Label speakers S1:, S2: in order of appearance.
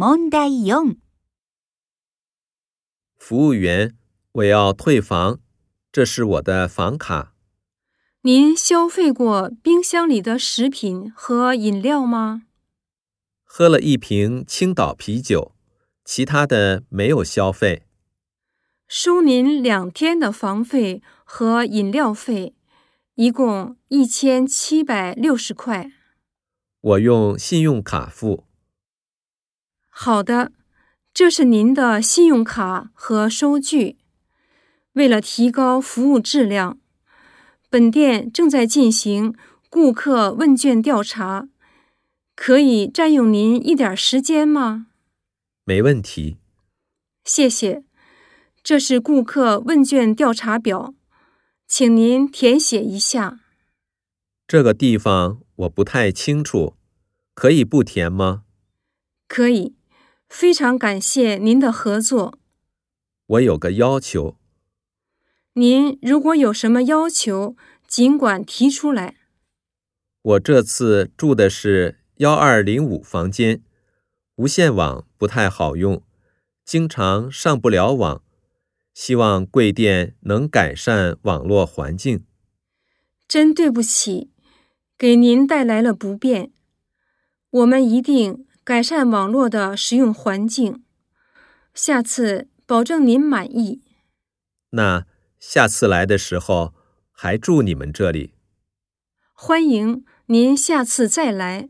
S1: 問題4、
S2: 服务员，我要退房，这是我的房卡。
S3: 您消费过冰箱里的食品和饮料吗？
S2: 喝了一瓶青岛啤酒，其他的没有消费。
S3: 收您两天的房费和饮料费，一共一千七百六十块。
S2: 我用信用卡付。
S3: 好的，这是您的信用卡和收据。为了提高服务质量，本店正在进行顾客问卷调查，可以占用您一点时间吗？
S2: 没问题。
S3: 谢谢。这是顾客问卷调查表，请您填写一下。
S2: 这个地方我不太清楚，可以不填吗？
S3: 可以。非常感谢您的合作。
S2: 我有个要求。
S3: 您如果有什么要求，尽管提出来。
S2: 我这次住的是幺二零五房间，无线网不太好用，经常上不了网。希望贵店能改善网络环境。
S3: 真对不起，给您带来了不便。我们一定改善网络的使用环境，下次保证您满意。
S2: 那下次来的时候还住你们这里？
S3: 欢迎您下次再来。